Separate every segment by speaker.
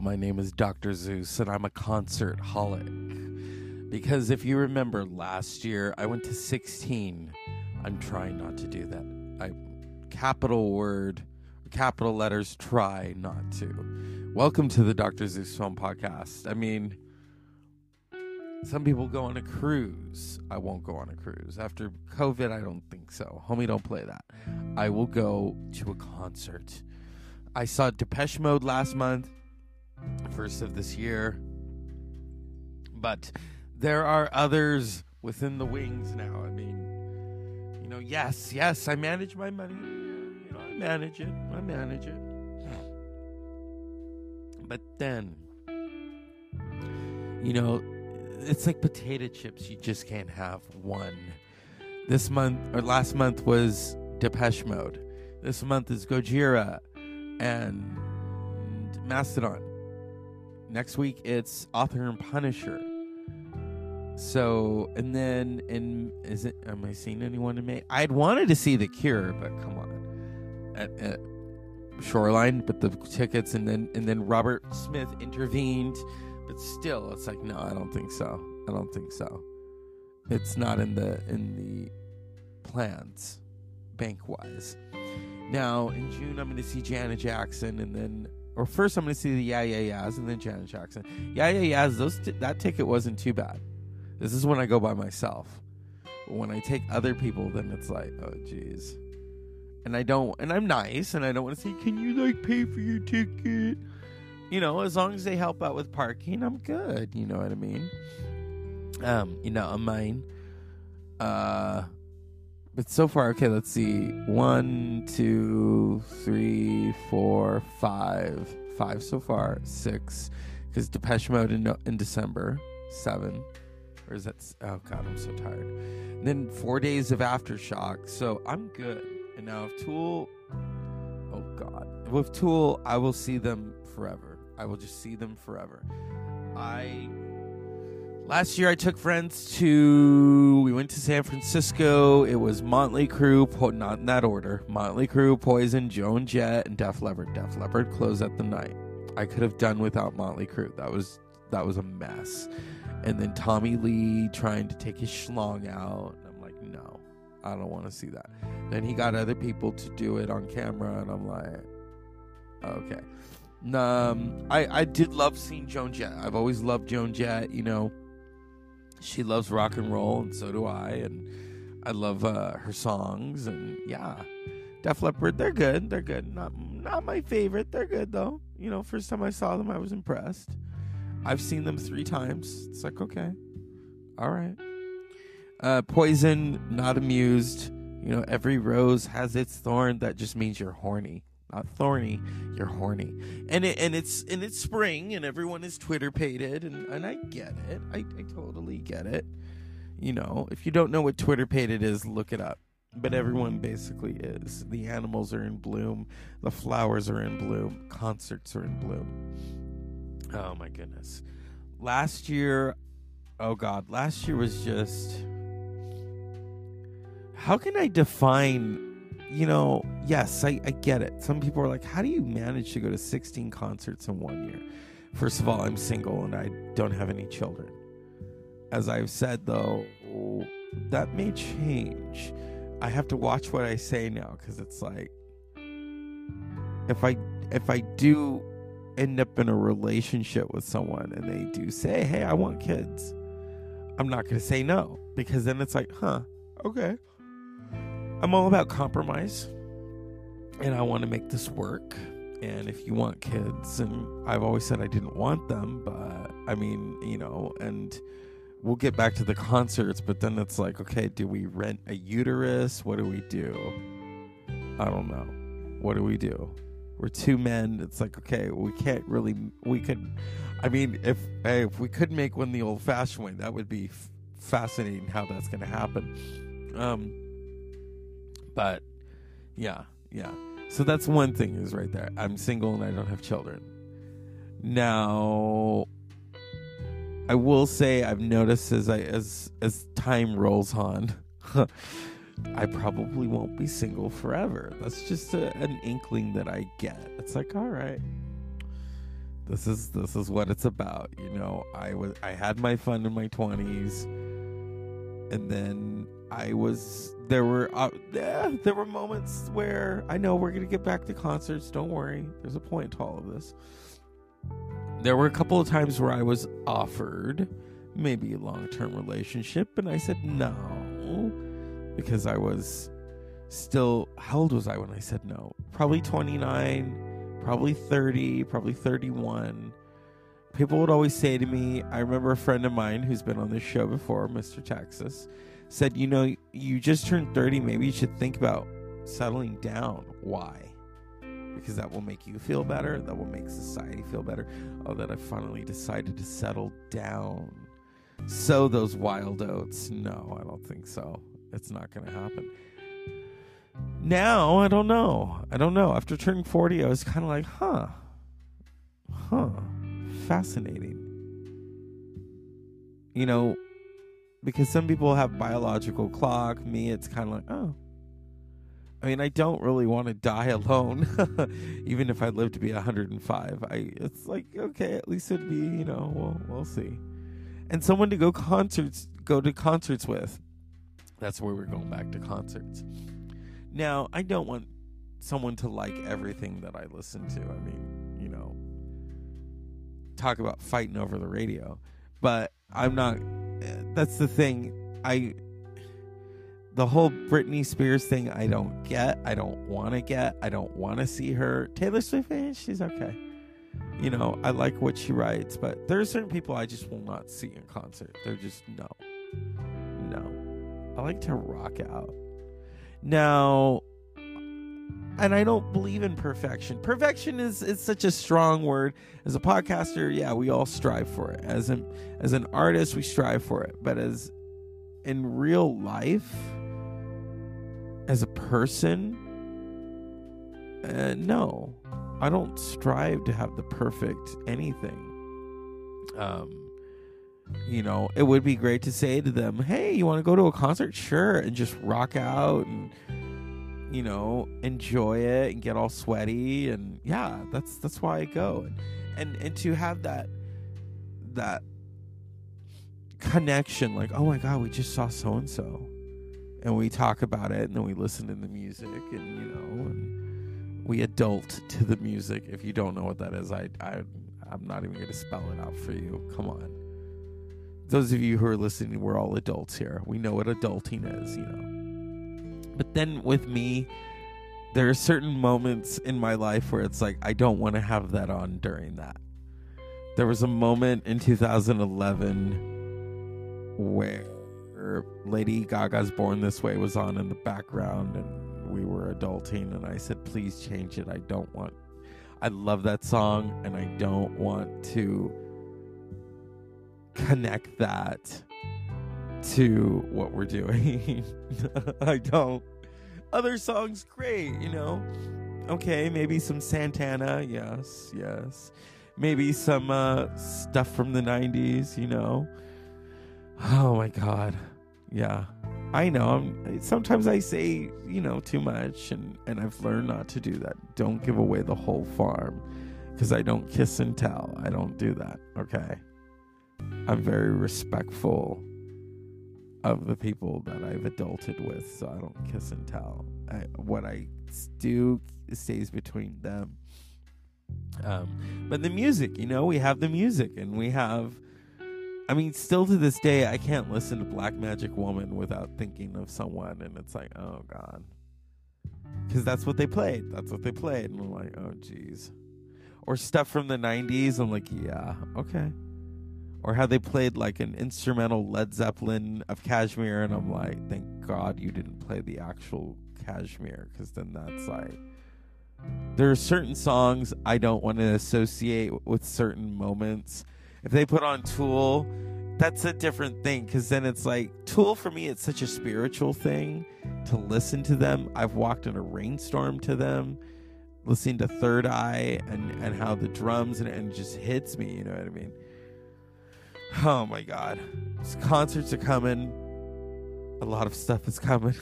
Speaker 1: My name is Dr. Zeus, and I'm a concert holic. Because if you remember last year, I went to 16. I'm trying not to do that. I capital word, capital letters, try not to. Welcome to the Dr. Zeus Film Podcast. I mean, some people go on a cruise. I won't go on a cruise. After COVID, I don't think so. Homie, don't play that. I will go to a concert. I saw Depeche Mode last month first of this year. But there are others within the wings now. I mean, you know, yes, yes, I manage my money. You know, I manage it. I manage it. But then, you know, it's like potato chips. You just can't have one. This month or last month was Depeche Mode. This month is Gojira and Mastodon next week it's author and punisher. So and then in is it am i seeing anyone in may? I'd wanted to see the cure but come on. At, at shoreline but the tickets and then and then robert smith intervened but still it's like no i don't think so. I don't think so. It's not in the in the plans bank wise now in june i'm going to see janet jackson and then or first I'm going to see the Yeah Yeah Yeahs and then Janet Jackson. Yeah Yeah Yeahs, those t- that ticket wasn't too bad. This is when I go by myself. When I take other people, then it's like, oh jeez. And I don't, and I'm nice, and I don't want to say, can you like pay for your ticket? You know, as long as they help out with parking, I'm good. You know what I mean? Um, you know, I'm mine. Uh, but so far, okay, let's see. One, two, three, four, five. Five so far. Six. Because Depeche Mode in, in December. Seven. Or is that. Oh, God, I'm so tired. And then four days of Aftershock. So I'm good. And now if Tool. Oh, God. With Tool, I will see them forever. I will just see them forever. I Last year, I took friends to. We went to San Francisco. It was Motley Crue, po- not in that order. Motley Crue, Poison, Joan Jett, and Def Leppard. Def Leppard closed at the night. I could have done without Motley Crue. That was that was a mess. And then Tommy Lee trying to take his schlong out. I'm like, no, I don't want to see that. Then he got other people to do it on camera, and I'm like, okay. Um, I I did love seeing Joan Jett. I've always loved Joan Jett. You know she loves rock and roll, and so do I. And I love uh, her songs, and yeah, Def Leppard, they're good. They're good. Not not my favorite. They're good though. You know, first time I saw them, I was impressed. I've seen them three times. It's like okay, all right. Uh, Poison, not amused. You know, every rose has its thorn. That just means you're horny not thorny. You're horny, and it, and it's and it's spring, and everyone is Twitter pated, and and I get it. I I totally get it. You know, if you don't know what Twitter pated is, look it up. But everyone basically is. The animals are in bloom. The flowers are in bloom. Concerts are in bloom. Oh my goodness. Last year, oh God, last year was just. How can I define you know, yes, I, I get it. Some people are like, how do you manage to go to 16 concerts in one year? First of all, I'm single and I don't have any children. As I've said, though, that may change. I have to watch what I say now because it's like, if I if I do end up in a relationship with someone and they do say, "Hey, I want kids," I'm not going to say no because then it's like, "Huh, okay." I'm all about compromise and I want to make this work. And if you want kids, and I've always said I didn't want them, but I mean, you know, and we'll get back to the concerts, but then it's like, okay, do we rent a uterus? What do we do? I don't know. What do we do? We're two men. It's like, okay, we can't really, we could, I mean, if, hey, if we could make one the old fashioned way, that would be f- fascinating how that's going to happen. Um, but yeah, yeah. So that's one thing is right there. I'm single and I don't have children. Now I will say I've noticed as I as as time rolls on I probably won't be single forever. That's just a, an inkling that I get. It's like, all right. This is this is what it's about. You know, I was I had my fun in my twenties, and then I was there were uh, yeah, there were moments where I know we're gonna get back to concerts. Don't worry, there's a point to all of this. There were a couple of times where I was offered maybe a long term relationship, and I said no because I was still how old was I when I said no? Probably 29, probably 30, probably 31. People would always say to me, I remember a friend of mine who's been on this show before, Mr. Texas, said, "You know, you just turned 30, maybe you should think about settling down. Why?" Because that will make you feel better, that will make society feel better. Oh, that I finally decided to settle down. Sow those wild oats. No, I don't think so. It's not going to happen now I don't know. I don't know. After turning 40, I was kind of like, huh. Huh. Fascinating. You know, because some people have biological clock. Me, it's kind of like, oh. I mean, I don't really want to die alone, even if I live to be 105. I, it's like, okay, at least it'd be, you know, we'll, we'll see. And someone to go concerts, go to concerts with. That's where we're going back to concerts. Now, I don't want someone to like everything that I listen to. I mean, you know, talk about fighting over the radio. But I'm not that's the thing. I the whole Britney Spears thing I don't get. I don't want to get. I don't want to see her. Taylor Swift, eh, she's okay. You know, I like what she writes, but there are certain people I just will not see in concert. They're just no. No. I like to rock out. Now, and I don't believe in perfection. Perfection is is such a strong word. As a podcaster, yeah, we all strive for it. As an as an artist, we strive for it. But as in real life, as a person, uh, no, I don't strive to have the perfect anything. Um, you know, it would be great to say to them, "Hey, you want to go to a concert? Sure," and just rock out and you know enjoy it and get all sweaty and yeah, that's that's why I go and and, and to have that that connection, like, oh my god, we just saw so and so, and we talk about it, and then we listen to the music, and you know, and we adult to the music. If you don't know what that is, I I I'm not even going to spell it out for you. Come on those of you who are listening, we're all adults here. We know what adulting is, you know. But then with me, there are certain moments in my life where it's like I don't want to have that on during that. There was a moment in 2011 where Lady Gaga's Born This Way was on in the background and we were adulting and I said please change it. I don't want I love that song and I don't want to connect that to what we're doing. I don't. Other songs, great, you know. Okay, maybe some Santana, yes, yes. Maybe some uh, stuff from the 90s, you know. Oh my God. Yeah. I know. I'm, sometimes I say, you know, too much, and, and I've learned not to do that. Don't give away the whole farm because I don't kiss and tell. I don't do that. Okay. I'm very respectful of the people that I've adulted with, so I don't kiss and tell. I, what I do stays between them. Um, but the music, you know, we have the music, and we have. I mean, still to this day, I can't listen to Black Magic Woman without thinking of someone, and it's like, oh god, because that's what they played. That's what they played, and I'm like, oh jeez. Or stuff from the '90s. I'm like, yeah, okay or how they played like an instrumental Led Zeppelin of Kashmir, and I'm like, thank God you didn't play the actual Kashmir, because then that's like. There are certain songs I don't want to associate with certain moments. If they put on Tool, that's a different thing because then it's like Tool for me, it's such a spiritual thing to listen to them. I've walked in a rainstorm to them, listening to Third Eye and, and how the drums and, and it just hits me, you know what I mean? Oh my god. Concerts are coming. A lot of stuff is coming.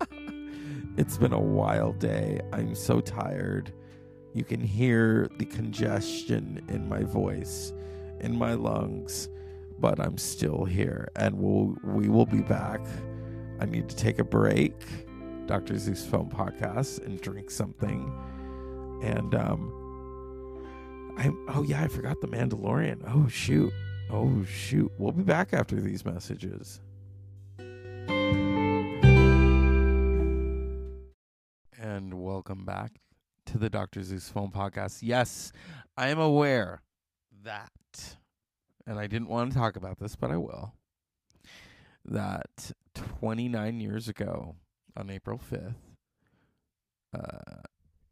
Speaker 1: it's been a wild day. I'm so tired. You can hear the congestion in my voice, in my lungs, but I'm still here and we'll, we will be back. I need to take a break, Dr. Zeus Film Podcast, and drink something. And, um, I'm oh yeah, I forgot the Mandalorian. Oh shoot. Oh shoot. We'll be back after these messages. And welcome back to the Dr. Zeus Film Podcast. Yes, I am aware that, and I didn't want to talk about this, but I will, that 29 years ago, on April 5th, uh,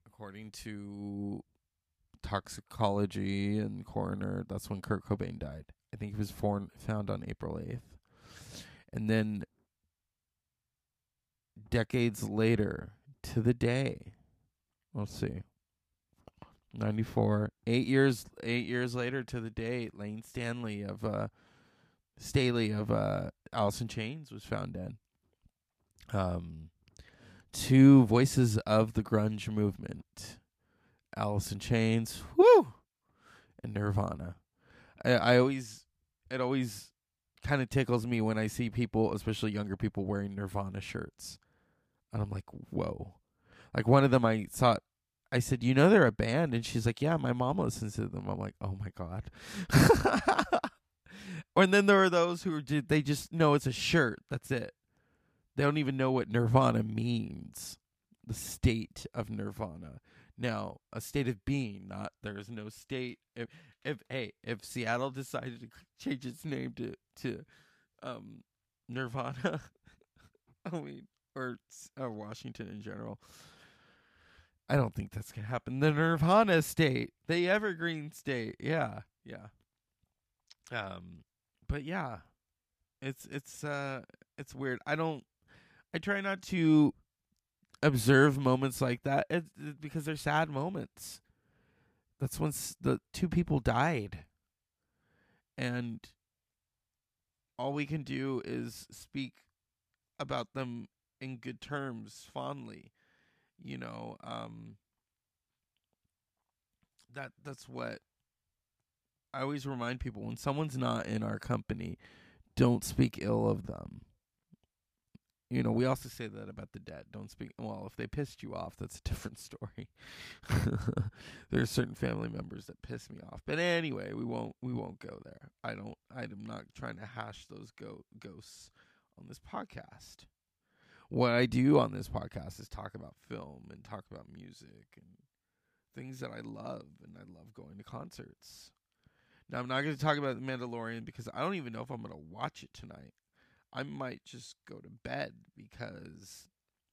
Speaker 1: according to toxicology and coroner, that's when Kurt Cobain died. I think he was found on April 8th. And then decades later, to the day, let's see, 94, eight years, eight years later to the day, Layne Stanley of, uh, Staley of, uh, Alice in Chains was found dead. Um, two voices of the grunge movement, Alice in Chains, whoo, and Nirvana. I, always, it always kind of tickles me when I see people, especially younger people, wearing Nirvana shirts, and I'm like, whoa. Like one of them, I saw. I said, "You know they're a band," and she's like, "Yeah, my mom listens to them." I'm like, "Oh my god." and then there are those who are they just know it's a shirt. That's it. They don't even know what Nirvana means. The state of Nirvana. Now, a state of being, not there is no state. If if hey, if Seattle decided to change its name to to um Nirvana, I mean, or or Washington in general, I don't think that's gonna happen. The Nirvana state, the Evergreen state, yeah, yeah. Um, but yeah, it's it's uh it's weird. I don't. I try not to observe moments like that it's, because they're sad moments. That's when the two people died. And all we can do is speak about them in good terms, fondly. You know, um that that's what I always remind people when someone's not in our company, don't speak ill of them you know, we also say that about the dead. Don't speak. Well, if they pissed you off, that's a different story. there are certain family members that piss me off, but anyway, we won't we won't go there. I don't. I'm not trying to hash those go- ghosts on this podcast. What I do on this podcast is talk about film and talk about music and things that I love, and I love going to concerts. Now, I'm not going to talk about The Mandalorian because I don't even know if I'm going to watch it tonight. I might just go to bed because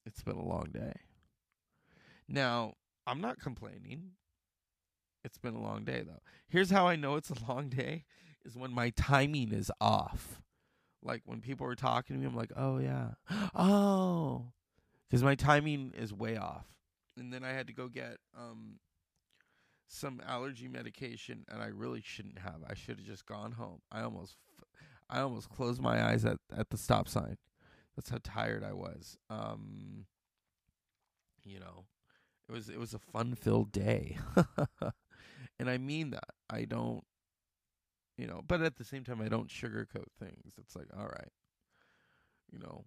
Speaker 1: it's been a long day. Now, I'm not complaining. It's been a long day though. Here's how I know it's a long day is when my timing is off. Like when people are talking to me, I'm like, "Oh yeah. Oh." Cuz my timing is way off. And then I had to go get um some allergy medication and I really shouldn't have. I should have just gone home. I almost I almost closed my eyes at, at the stop sign. That's how tired I was. Um, you know, it was it was a fun filled day, and I mean that. I don't, you know, but at the same time, I don't sugarcoat things. It's like, all right, you know,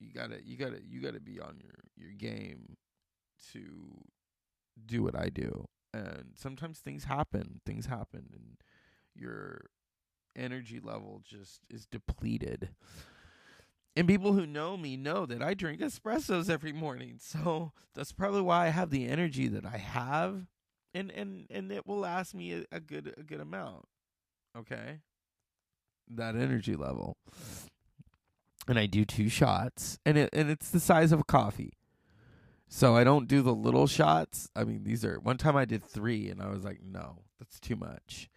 Speaker 1: you gotta you gotta you gotta be on your your game to do what I do, and sometimes things happen. Things happen, and you're energy level just is depleted. And people who know me know that I drink espressos every morning. So that's probably why I have the energy that I have. And and and it will last me a, a good a good amount. Okay? That energy level. And I do two shots and it and it's the size of a coffee. So I don't do the little shots. I mean, these are one time I did 3 and I was like, "No, that's too much."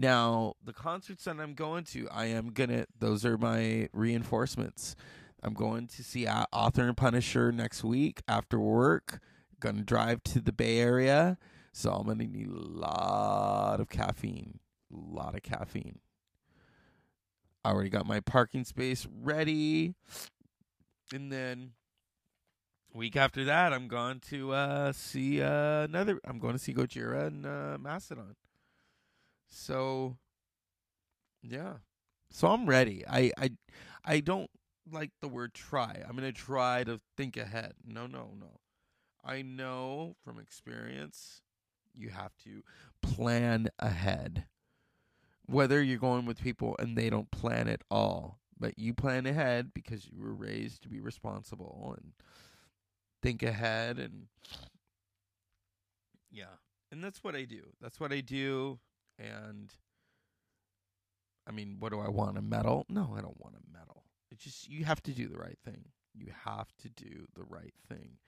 Speaker 1: Now, the concerts that I'm going to, I am gonna. Those are my reinforcements. I'm going to see Author and Punisher next week after work. Gonna drive to the Bay Area, so I'm gonna need a lot of caffeine. A lot of caffeine. I already got my parking space ready, and then week after that, I'm going to uh, see uh, another. I'm going to see Gojira and uh, Mastodon. So, yeah. So I'm ready. I I I don't like the word try. I'm gonna try to think ahead. No, no, no. I know from experience you have to plan ahead. Whether you're going with people and they don't plan at all, but you plan ahead because you were raised to be responsible and think ahead and yeah. And that's what I do. That's what I do and I mean, what do I want? A medal? No, I don't want a medal. It's just you have to do the right thing. You have to do the right thing.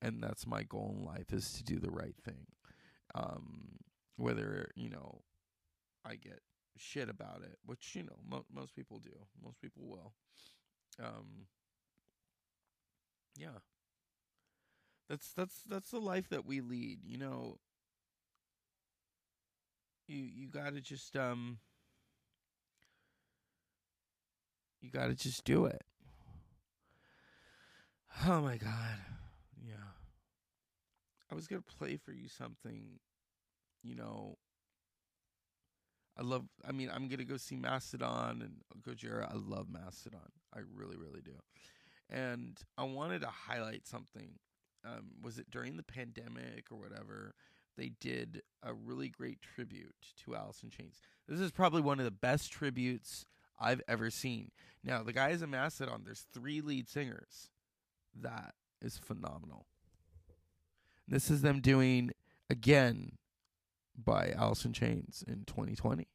Speaker 1: And that's my goal in life is to do the right thing. Um whether, you know, I get shit about it, which you know mo- most people do. Most people will. Um yeah. That's that's that's the life that we lead, you know. You you got to just um you got to just do it. Oh my god. Yeah. I was to play for you something, you know. I love I mean, I'm to go see Mastodon and Gojira. I love Mastodon. I really really do. And I wanted to highlight something. Um, was it during the pandemic or whatever? They did a really great tribute to Alice in Chains. This is probably one of the best tributes I've ever seen. Now, the guys in Mastodon, there's three lead singers. That is phenomenal. This is them doing again by Alice in Chains in 2020.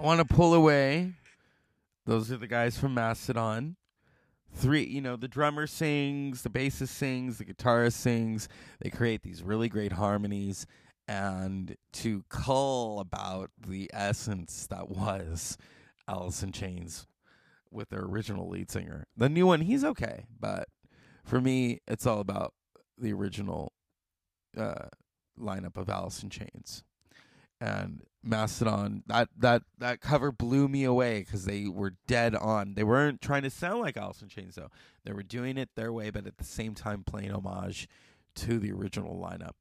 Speaker 1: I want to pull away. Those are the guys from Mastodon. Three, you know, the drummer sings, the bassist sings, the guitarist sings. They create these really great harmonies. And to cull about the essence that was Alice in Chains with their original lead singer. The new one, he's okay, but for me, it's all about the original uh, lineup of Alice in Chains and Mastodon. That that that cover blew me away because they were dead on. They weren't trying to sound like Alice in Chains though. They were doing it their way, but at the same time playing homage to the original lineup.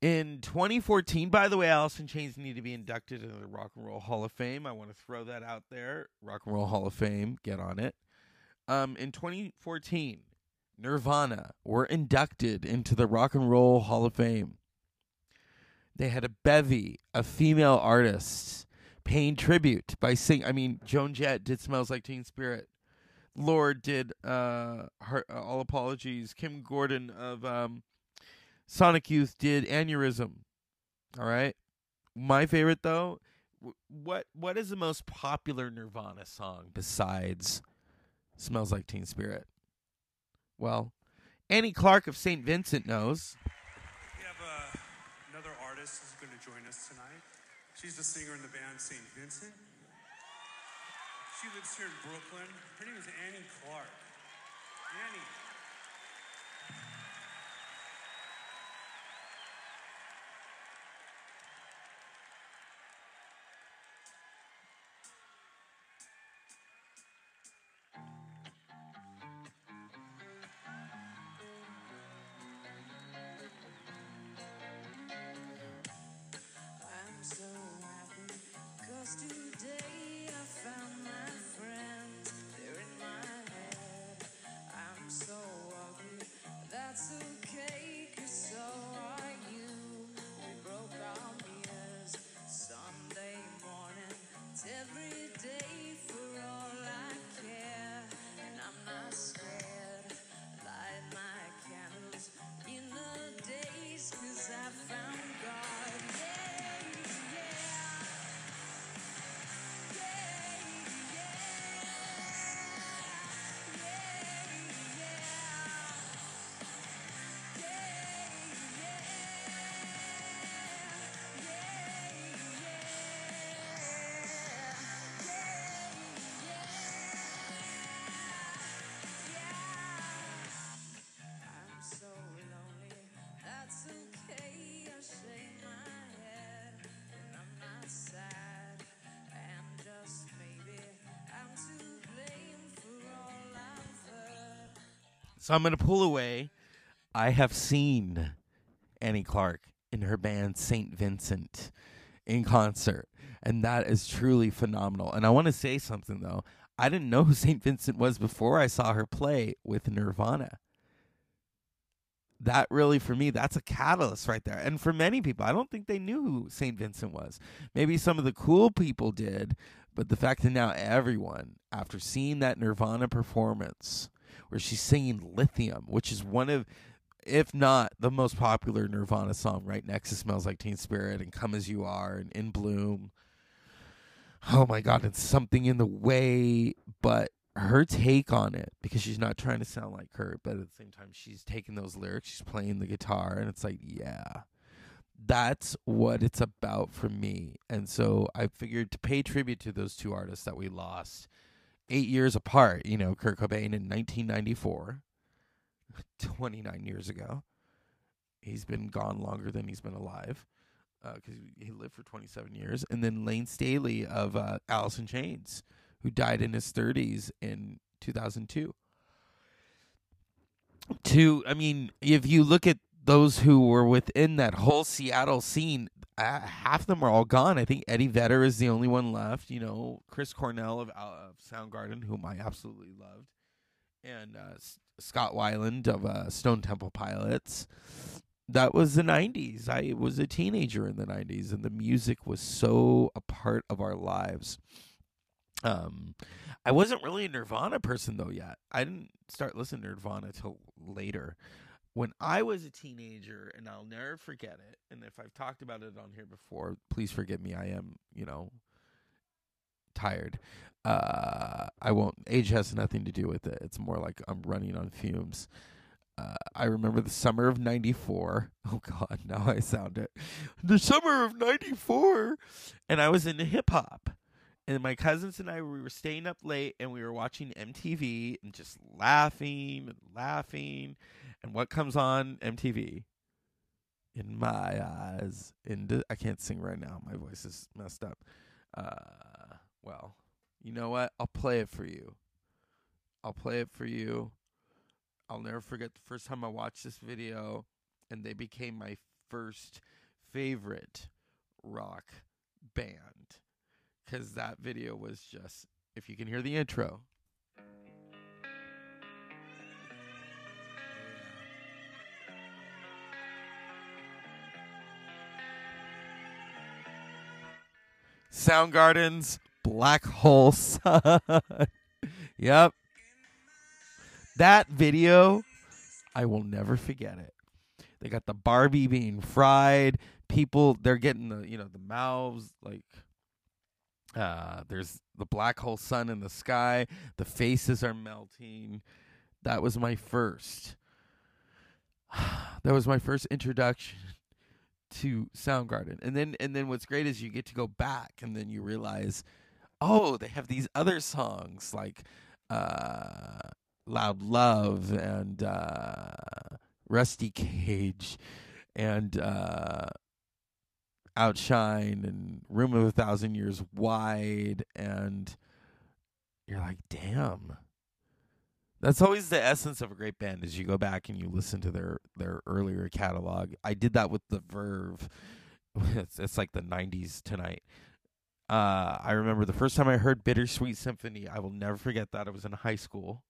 Speaker 1: In 2014, by the way, Alice in Chains need to be inducted into the Rock and Roll Hall of Fame. I want to throw that out there. Rock and Roll Hall of Fame, get on it. Um, in 2014, Nirvana were inducted into the Rock and Roll Hall of Fame they had a bevy of female artists paying tribute by singing. I mean, Joan Jett did "Smells Like Teen Spirit." Lorde did uh, her, uh, "All Apologies." Kim Gordon of um, Sonic Youth did "Aneurysm." All right, my favorite though. what what is the most popular Nirvana song besides "Smells Like Teen Spirit"? Well, Annie Clark of St. Vincent knows.
Speaker 2: She's the singer in the band St. Vincent. She lives here in Brooklyn. Her name is Annie Clark. Annie.
Speaker 1: So I'm going to pull away. I have seen Annie Clark in her band St. Vincent in concert, and that is truly phenomenal. And I want to say something though. I didn't know who St. Vincent was before I saw her play with Nirvana. That really, for me, that's a catalyst right there. And for many people, I don't think they knew who St. Vincent was. Maybe some of the cool people did, but the fact that now everyone, after seeing that Nirvana performance, where she's singing Lithium, which is one of, if not the most popular Nirvana song, right next to Smells Like Teen Spirit and Come As You Are and In Bloom. Oh my God, it's something in the way, but her take on it, because she's not trying to sound like her, but at the same time, she's taking those lyrics, she's playing the guitar, and it's like, yeah, that's what it's about for me. And so I figured to pay tribute to those two artists that we lost eight years apart, you know, Kurt Cobain in 1994, 29 years ago. He's been gone longer than he's been alive because uh, he lived for 27 years. And then Layne Staley of uh, Alice in Chains, who died in his 30s in 2002. To, I mean, if you look at those who were within that whole Seattle scene, uh, half of them are all gone. I think Eddie Vedder is the only one left. You know, Chris Cornell of, uh, of Soundgarden, whom I absolutely loved, and uh, S- Scott Weiland of uh, Stone Temple Pilots. That was the '90s. I was a teenager in the '90s, and the music was so a part of our lives. Um, I wasn't really a Nirvana person though yet. I didn't start listening to Nirvana till later when I was a teenager, and I'll never forget it. And if I've talked about it on here before, please forgive me. I am, you know, tired. Uh, I won't. Age has nothing to do with it. It's more like I'm running on fumes. Uh, I remember the summer of '94. Oh God, now I sound it. The summer of '94, and I was into hip hop. And my cousins and I we were staying up late, and we were watching MTV and just laughing and laughing and what comes on MTV? In my eyes, in I can't sing right now. My voice is messed up. Uh, well, you know what? I'll play it for you. I'll play it for you. I'll never forget the first time I watched this video, and they became my first favorite rock band because that video was just. If you can hear the intro, Soundgarden's Black Hole Sun. yep. That video, I will never forget it. They got the Barbie being fried. People, they're getting the, you know, the mouths like uh there's the black hole sun in the sky. The faces are melting. That was my first. that was my first introduction to Soundgarden. And then and then what's great is you get to go back and then you realize, oh, they have these other songs like uh, Loud Love and uh, Rusty Cage and uh, Outshine and Room of a Thousand Years Wide and you're like, damn that's always the essence of a great band is you go back and you listen to their their earlier catalog. I did that with the Verve. It's, it's like the 90s tonight. Uh, I remember the first time I heard Bittersweet Symphony. I will never forget that. I was in high school,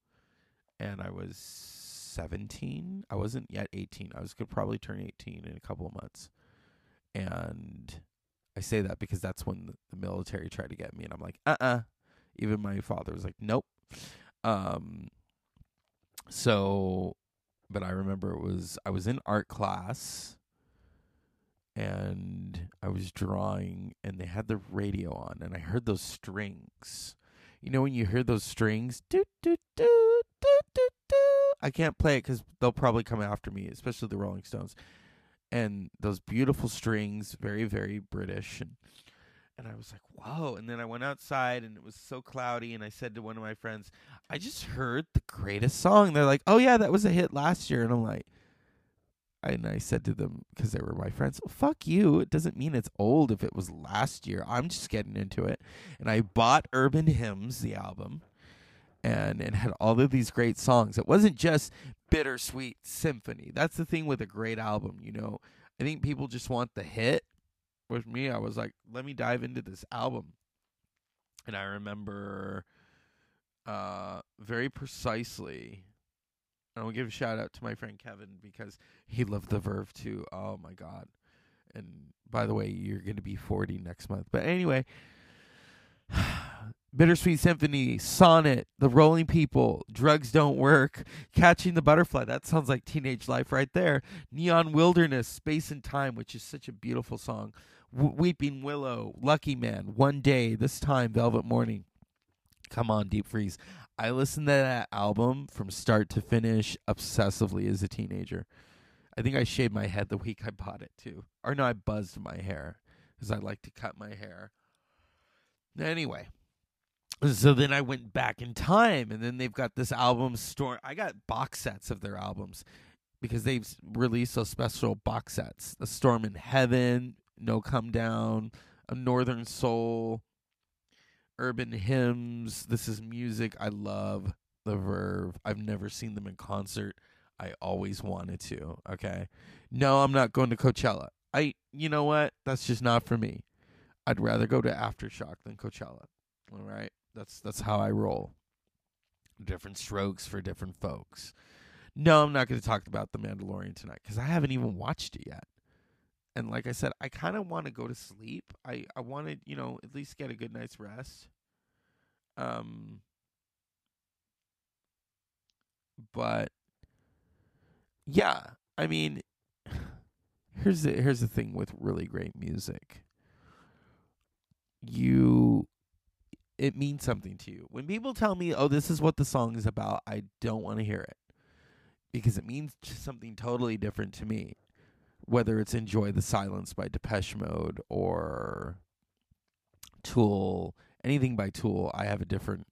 Speaker 1: and I was 17. I wasn't yet 18. I was could probably turn 18 in a couple of months. And I say that because that's when the, military tried to get me, and I'm like, uh, uh-uh. uh Even my father was like, nope. Um, so but I remember it was I was in art class and I was drawing and they had the radio on and I heard those strings. You know when you hear those strings, do do do do do do. I can't play it cuz they'll probably come after me, especially the Rolling Stones. And those beautiful strings, very very British and and I was like, whoa. And then I went outside and it was so cloudy. And I said to one of my friends, I just heard the greatest song. They're like, oh, yeah, that was a hit last year. And I'm like, and I said to them, because they were my friends, well, fuck you. It doesn't mean it's old if it was last year. I'm just getting into it. And I bought Urban Hymns, the album. And it had all of these great songs. It wasn't just bittersweet symphony. That's the thing with a great album, you know. I think people just want the hit. With me, I was like, let me dive into this album. And I remember uh very precisely and I'll give a shout out to my friend Kevin because he loved the Verve too. Oh my god. And by the way, you're going to be 40 next month. But anyway, Bittersweet Symphony, Sonnet, The Rolling People, Drugs Don't Work, Catching the Butterfly. That sounds like teenage life right there. Neon Wilderness, Space and Time, which is such a beautiful song. W- Weeping Willow, Lucky Man, One Day, This Time, Velvet Morning. Come on, Deep Freeze. I listened to that album from start to finish obsessively as a teenager. I think I shaved my head the week I bought it too. Or no, I buzzed my hair because I like to cut my hair. Anyway, so then I went back in time, and then they've got this album store. I got box sets of their albums because they've released those special box sets: "The Storm in Heaven," "No Come Down," "A Northern Soul," "Urban Hymns." This is music I love. The Verve. I've never seen them in concert. I always wanted to. Okay, no, I'm not going to Coachella. I, you know what? That's just not for me. I'd rather go to Aftershock than Coachella. All right. That's that's how I roll. Different strokes for different folks. No, I'm not going to talk about The Mandalorian tonight because I haven't even watched it yet. And like I said, I kind of want to go to sleep. I I want to, you know, at least get a good night's rest. Um, but yeah, I mean, here's the here's the thing with really great music. You it means something to you. When people tell me, "Oh, this is what the song is about," I don't want to hear it because it means something totally different to me. Whether it's "Enjoy the Silence" by Depeche Mode or Tool, anything by Tool, I have a different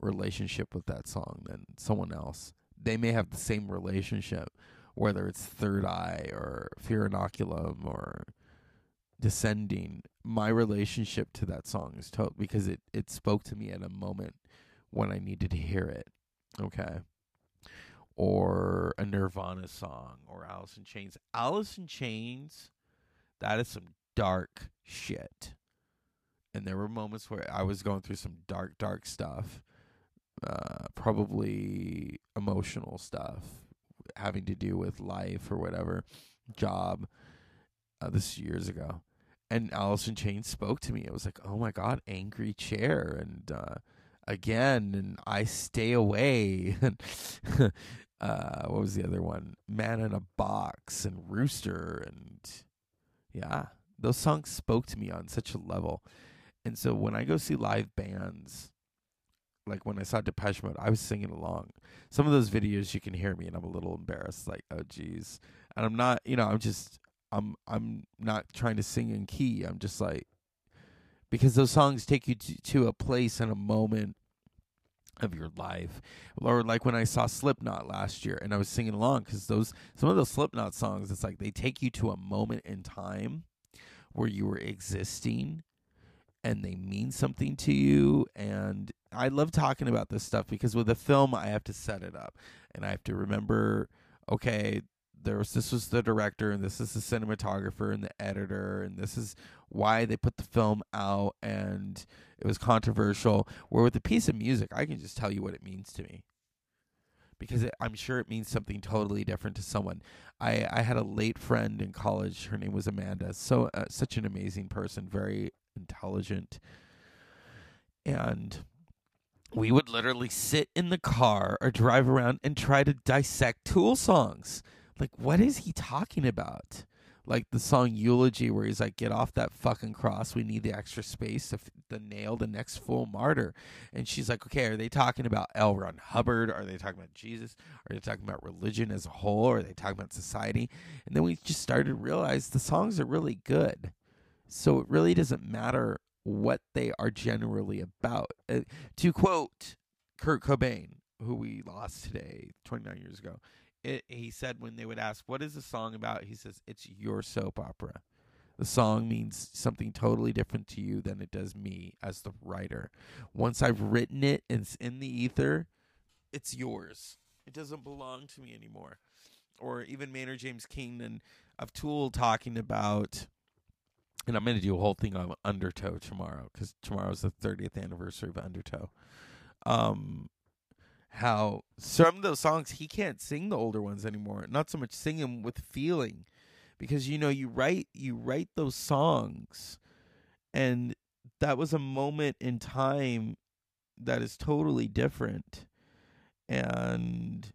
Speaker 1: relationship with that song than someone else. They may have the same relationship, whether it's Third Eye or Fear Inoculum or descending my relationship to that song is total because it it spoke to me at a moment when i needed to hear it okay? Or a nirvana song or alice in chains. Alice in chains that is some dark shit. And there were moments where i was going through some dark dark stuff uh probably emotional stuff having to do with life or whatever job uh, this years ago and Alice in Chains spoke to me. It was like, oh my god, angry chair, and uh, again, and I stay away. and uh, what was the other one? Man in a Box and Rooster, and yeah, those songs spoke to me on such a level. And so when I go see live bands, like when I saw Depeche Mode, I was singing along. Some of those videos you can hear me, and I'm a little embarrassed, like, oh geez. And I'm not, you know, I'm just I'm I'm not trying to sing in key. I'm just like because those songs take you to, to a place and a moment of your life. Or like when I saw Slipknot last year and I was singing along cuz those some of those Slipknot songs it's like they take you to a moment in time where you were existing and they mean something to you and I love talking about this stuff because with a film I have to set it up and I have to remember okay there was this was the director and this is the cinematographer and the editor and this is why they put the film out and it was controversial. Where with a piece of music i can just tell you what it means to me. Because it, i'm sure it means something totally different to someone. I i had a late friend in college her name was amanda so uh, such an amazing person very intelligent. And we would literally sit in the car or drive around and try to dissect tool songs like what is he talking about? Like the song eulogy where he's like get off that fucking cross. We need the extra space to, f- nail the next full martyr. And she's like okay are they talking about l. Ron hubbard? Are they talking about jesus? Are they talking about religion as a whole? Are they talking about society? And then we just started to realize the songs are really good. So it really doesn't matter what they are generally about. Uh, to quote kurt cobain who we lost today 29 years ago it, he said when they would ask, "What is the song about?" He says, "It's your soap opera." The song means something totally different to you than it does me as the writer. Once I've written it and it's in the ether, it's yours. It doesn't belong to me anymore. Or even Maynard James Keenan of Tool talking about, and I'm going to do a whole thing on Undertow tomorrow because tomorrow's the 30th anniversary of Undertow. Um, how some of those songs he can't sing the older ones anymore. Not so much sing them with feeling, because you know you write you write those songs, and that was a moment in time that is totally different, and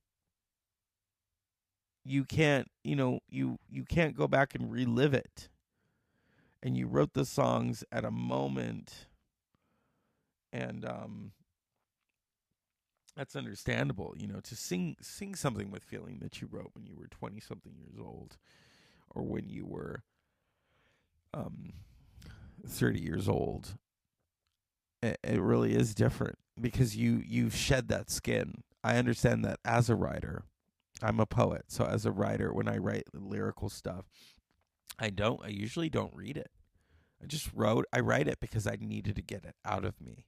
Speaker 1: you can't you know you you can't go back and relive it and you wrote the songs at a moment and um that's understandable you know to sing sing something with feeling that you wrote when you were 20 something years old or when you were um 30 years old it, it really is different because you you've shed that skin. I understand that as a writer i'm a poet so as a writer when i write lyrical stuff i don't i usually don't read it. I just wrote i write it because i needed to get it out of me.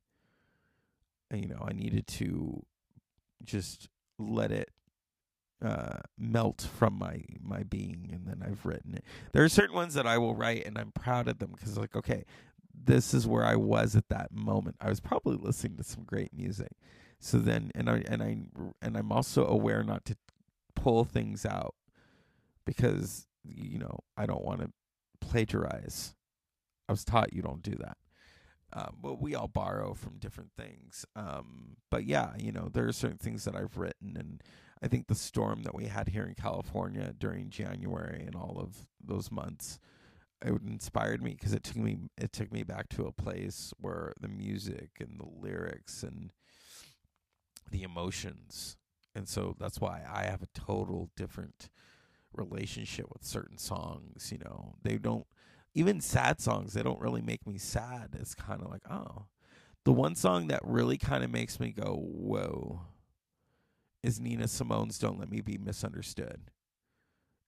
Speaker 1: You know i needed to just let it uh, melt from my my being, and then I've written it. There are certain ones that I will write, and I'm proud of them because, like, okay, this is where I was at that moment. I was probably listening to some great music. So then, and I and I and I'm also aware not to pull things out because you know I don't want to plagiarize. I was taught you don't do that. Um, but we all borrow from different things. Um, but yeah, you know, there are certain things that I've written, and I think the storm that we had here in California during January and all of those months, it inspired me because it took me it took me back to a place where the music and the lyrics and the emotions, and so that's why I have a total different relationship with certain songs. You know, they don't even sad songs, they don't really make me sad. It's kind of like, oh. The one song that really kind of makes me go, whoa, is Nina Simone's Don't Let Me Be Misunderstood.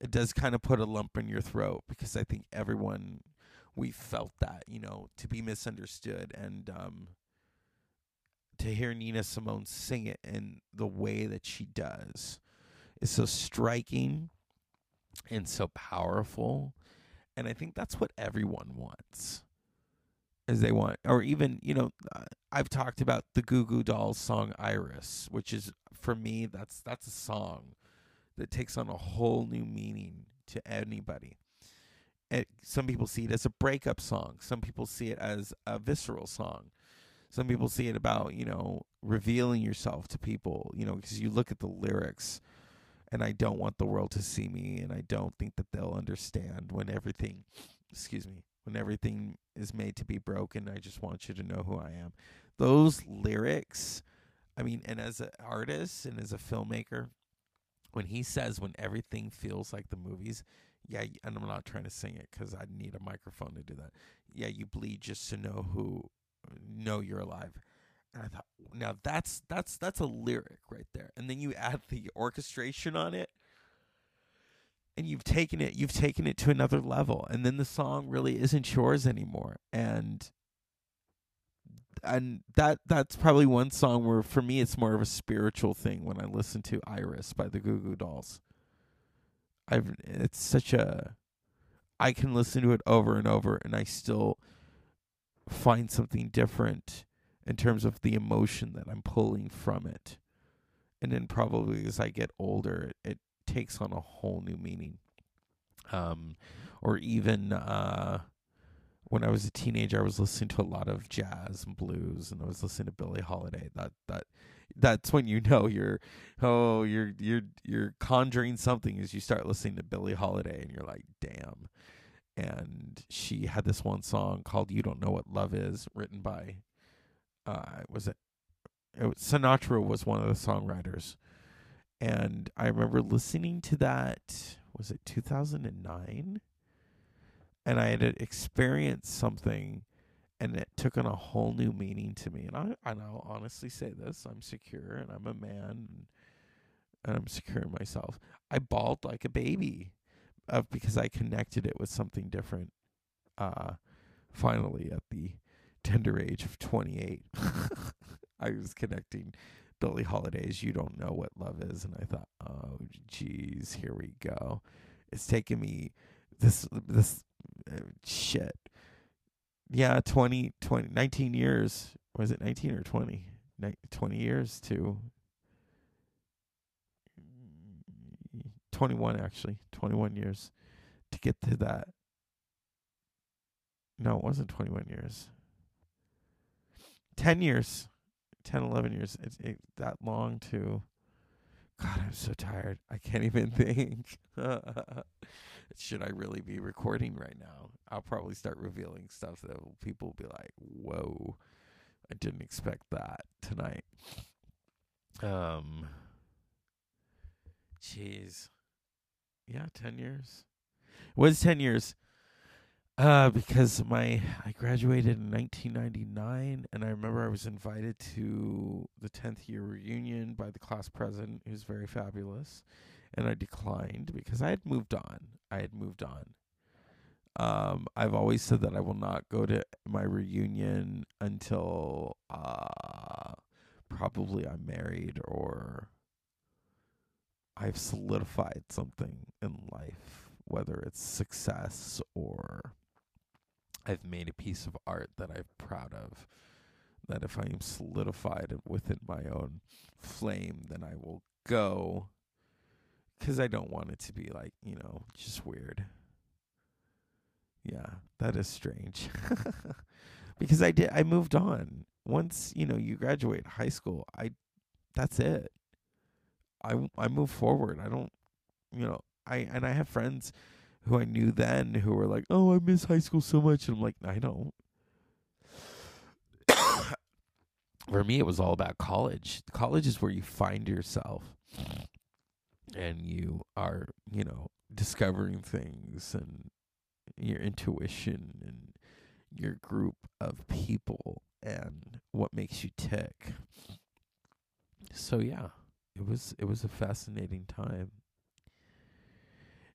Speaker 1: It does kind of put a lump in your throat because I think everyone, we felt that, you know, to be misunderstood and um, to hear Nina Simone sing it in the way that she does is so striking and so powerful and I think that's what everyone wants. Is they want, or even you know, uh, I've talked about the Goo Goo Dolls song "Iris," which is for me that's that's a song that takes on a whole new meaning to anybody. It, some people see it as a breakup song. Some people see it as a visceral song. Some people see it about you know revealing yourself to people. You know because you look at the lyrics and I don't want the world to see me and I don't think that they'll understand when everything excuse me when everything is made to be broken I just want you to know who I am. Those lyrics I mean and as an artist and as a filmmaker when he says when everything feels like the movies yeah and I'm not trying to sing it cuz I need a microphone to do that. Yeah you bleed just to know who know you're alive and I thought, now that's that's that's a lyric right there. And then you add the orchestration on it, and you've taken it you've taken it to another level. And then the song really isn't yours anymore. And and that that's probably one song where for me it's more of a spiritual thing when I listen to Iris by the Goo Goo Dolls. I've it's such a I can listen to it over and over and I still find something different in terms of the emotion that I'm pulling from it. And then probably as I get older, it, it takes on a whole new meaning. Um, or even uh, when I was a teenager, I was listening to a lot of jazz and blues, and I was listening to Billie Holiday. That that that's when you know you're oh you're you're you're conjuring something as you start listening to Billie Holiday, and you're like, damn. And she had this one song called "You Don't Know What Love Is," written by uh, was it, it was, Sinatra was one of the songwriters, and I remember listening to that. Was it 2009? And I had experienced something, and it took on a whole new meaning to me. And I, and I'll honestly say this: I'm secure, and I'm a man, and, and I'm secure myself. I bawled like a baby, uh, because I connected it with something different uh, finally at the tender age of 28, I was connecting Billie Holiday's You Don't Know What Love Is. And I thought, oh, geez, here we go. It's taken me this, this uh, shit. Yeah, 20, 20, 19 years. Was it 19 or 20? 20 years to 21 actually 21 years to get to that no it wasn't 21 years 10 years 10 11 years it's it, that long to god i'm so tired. I can't even think. Should i really be recording right now? I'll probably start revealing stuff that people will be like whoa i didn't expect that tonight. Um jeez. Yeah, ten years. It was ten years. Uh, because my I graduated in 1999, and I remember I was invited to the 10th year reunion by the class president, who's very fabulous, and I declined because I had moved on. I had moved on. Um, I've always said that I will not go to my reunion until uh, probably I'm married or I've solidified something in life, whether it's success or I've made a piece of art that I'm proud of. That if I am solidified within my own flame, then I will go. Because I don't want it to be like, you know, just weird. Yeah, that is strange. because I did, I moved on. Once, you know, you graduate high school, I, that's it. I I move forward. I don't, you know, I and I have friends who I knew then who were like, "Oh, I miss high school so much," and I'm like, "I don't." For me, it was all about college. College is where you find yourself, and you are, you know, discovering things and your intuition and your group of people and what makes you tick. So yeah it was it was a fascinating time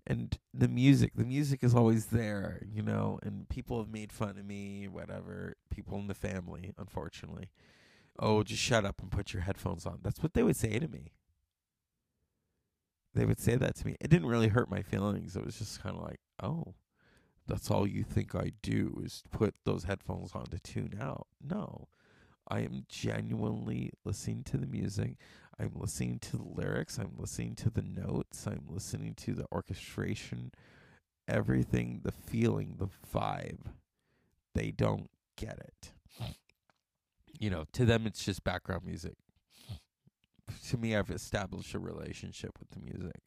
Speaker 1: and the music the music is always there you know and people have made fun of me whatever people in the family unfortunately. Oh just shut up and put your headphones on. That's what they would say to me. They would say that to me. It didn't really hurt my feelings. It was just kind of like oh that's all you think i do is put those headphones on to tune out. No. I am genuinely listening to the music. I'm listening to the lyrics. I'm listening to the notes. I'm listening to the orchestration, everything, the feeling, the vibe. They don't get it. You know, to them, it's just background music. To me, I've established a relationship with the music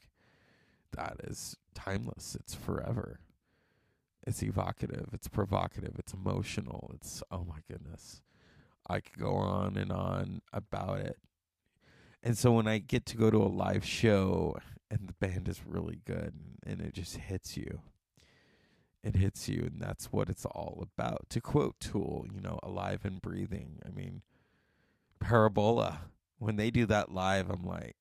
Speaker 1: that is timeless. It's forever. It's evocative. It's provocative. It's emotional. It's, oh my goodness. I could go on and on about it. And so when I get to go to a live show and the band is really good and it just hits you, it hits you, and that's what it's all about. To quote Tool, you know, alive and breathing. I mean, Parabola, when they do that live, I'm like,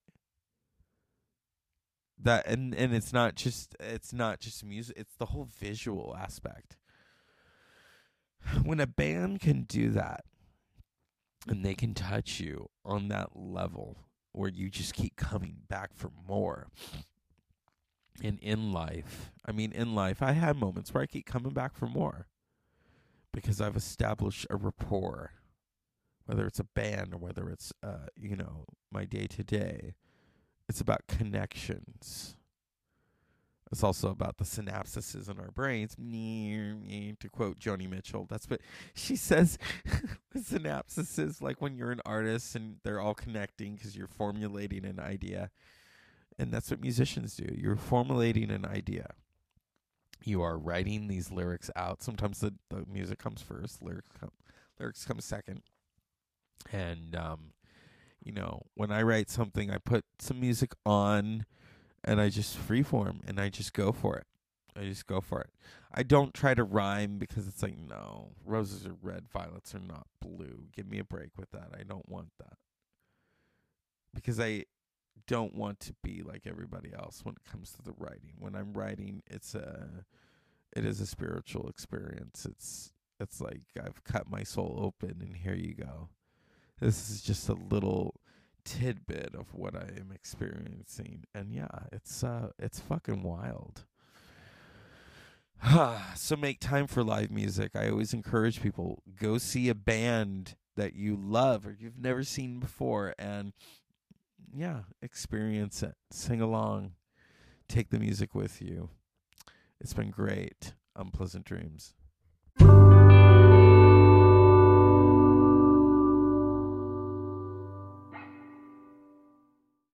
Speaker 1: that and and it's not just it's not just music it's the whole visual aspect when a band can do that and they can touch you on that level where you just keep coming back for more. And in life, I mean, in life, I have moments where I keep coming back for more because I've established a rapport, whether it's a band or whether it's, uh, you know, my day to day. It's about connections. It's also about the synapses in our brains. To quote Joni Mitchell, that's what she says. synapses, is like when you're an artist and they're all connecting because you're formulating an idea. And that's what musicians do. You're formulating an idea. You are writing these lyrics out. Sometimes the, the music comes first, lyrics come, lyrics come second. And, um, you know, when I write something, I put some music on and I just freeform and I just go for it. I just go for it. I don't try to rhyme because it's like, no, roses are red, violets are not blue. Give me a break with that. I don't want that. Because I don't want to be like everybody else when it comes to the writing. When I'm writing, it's a it is a spiritual experience. It's it's like I've cut my soul open and here you go. This is just a little tidbit of what I am experiencing. And yeah, it's uh it's fucking wild. so make time for live music. I always encourage people go see a band that you love or you've never seen before and yeah, experience it. Sing along. Take the music with you. It's been great. Unpleasant dreams.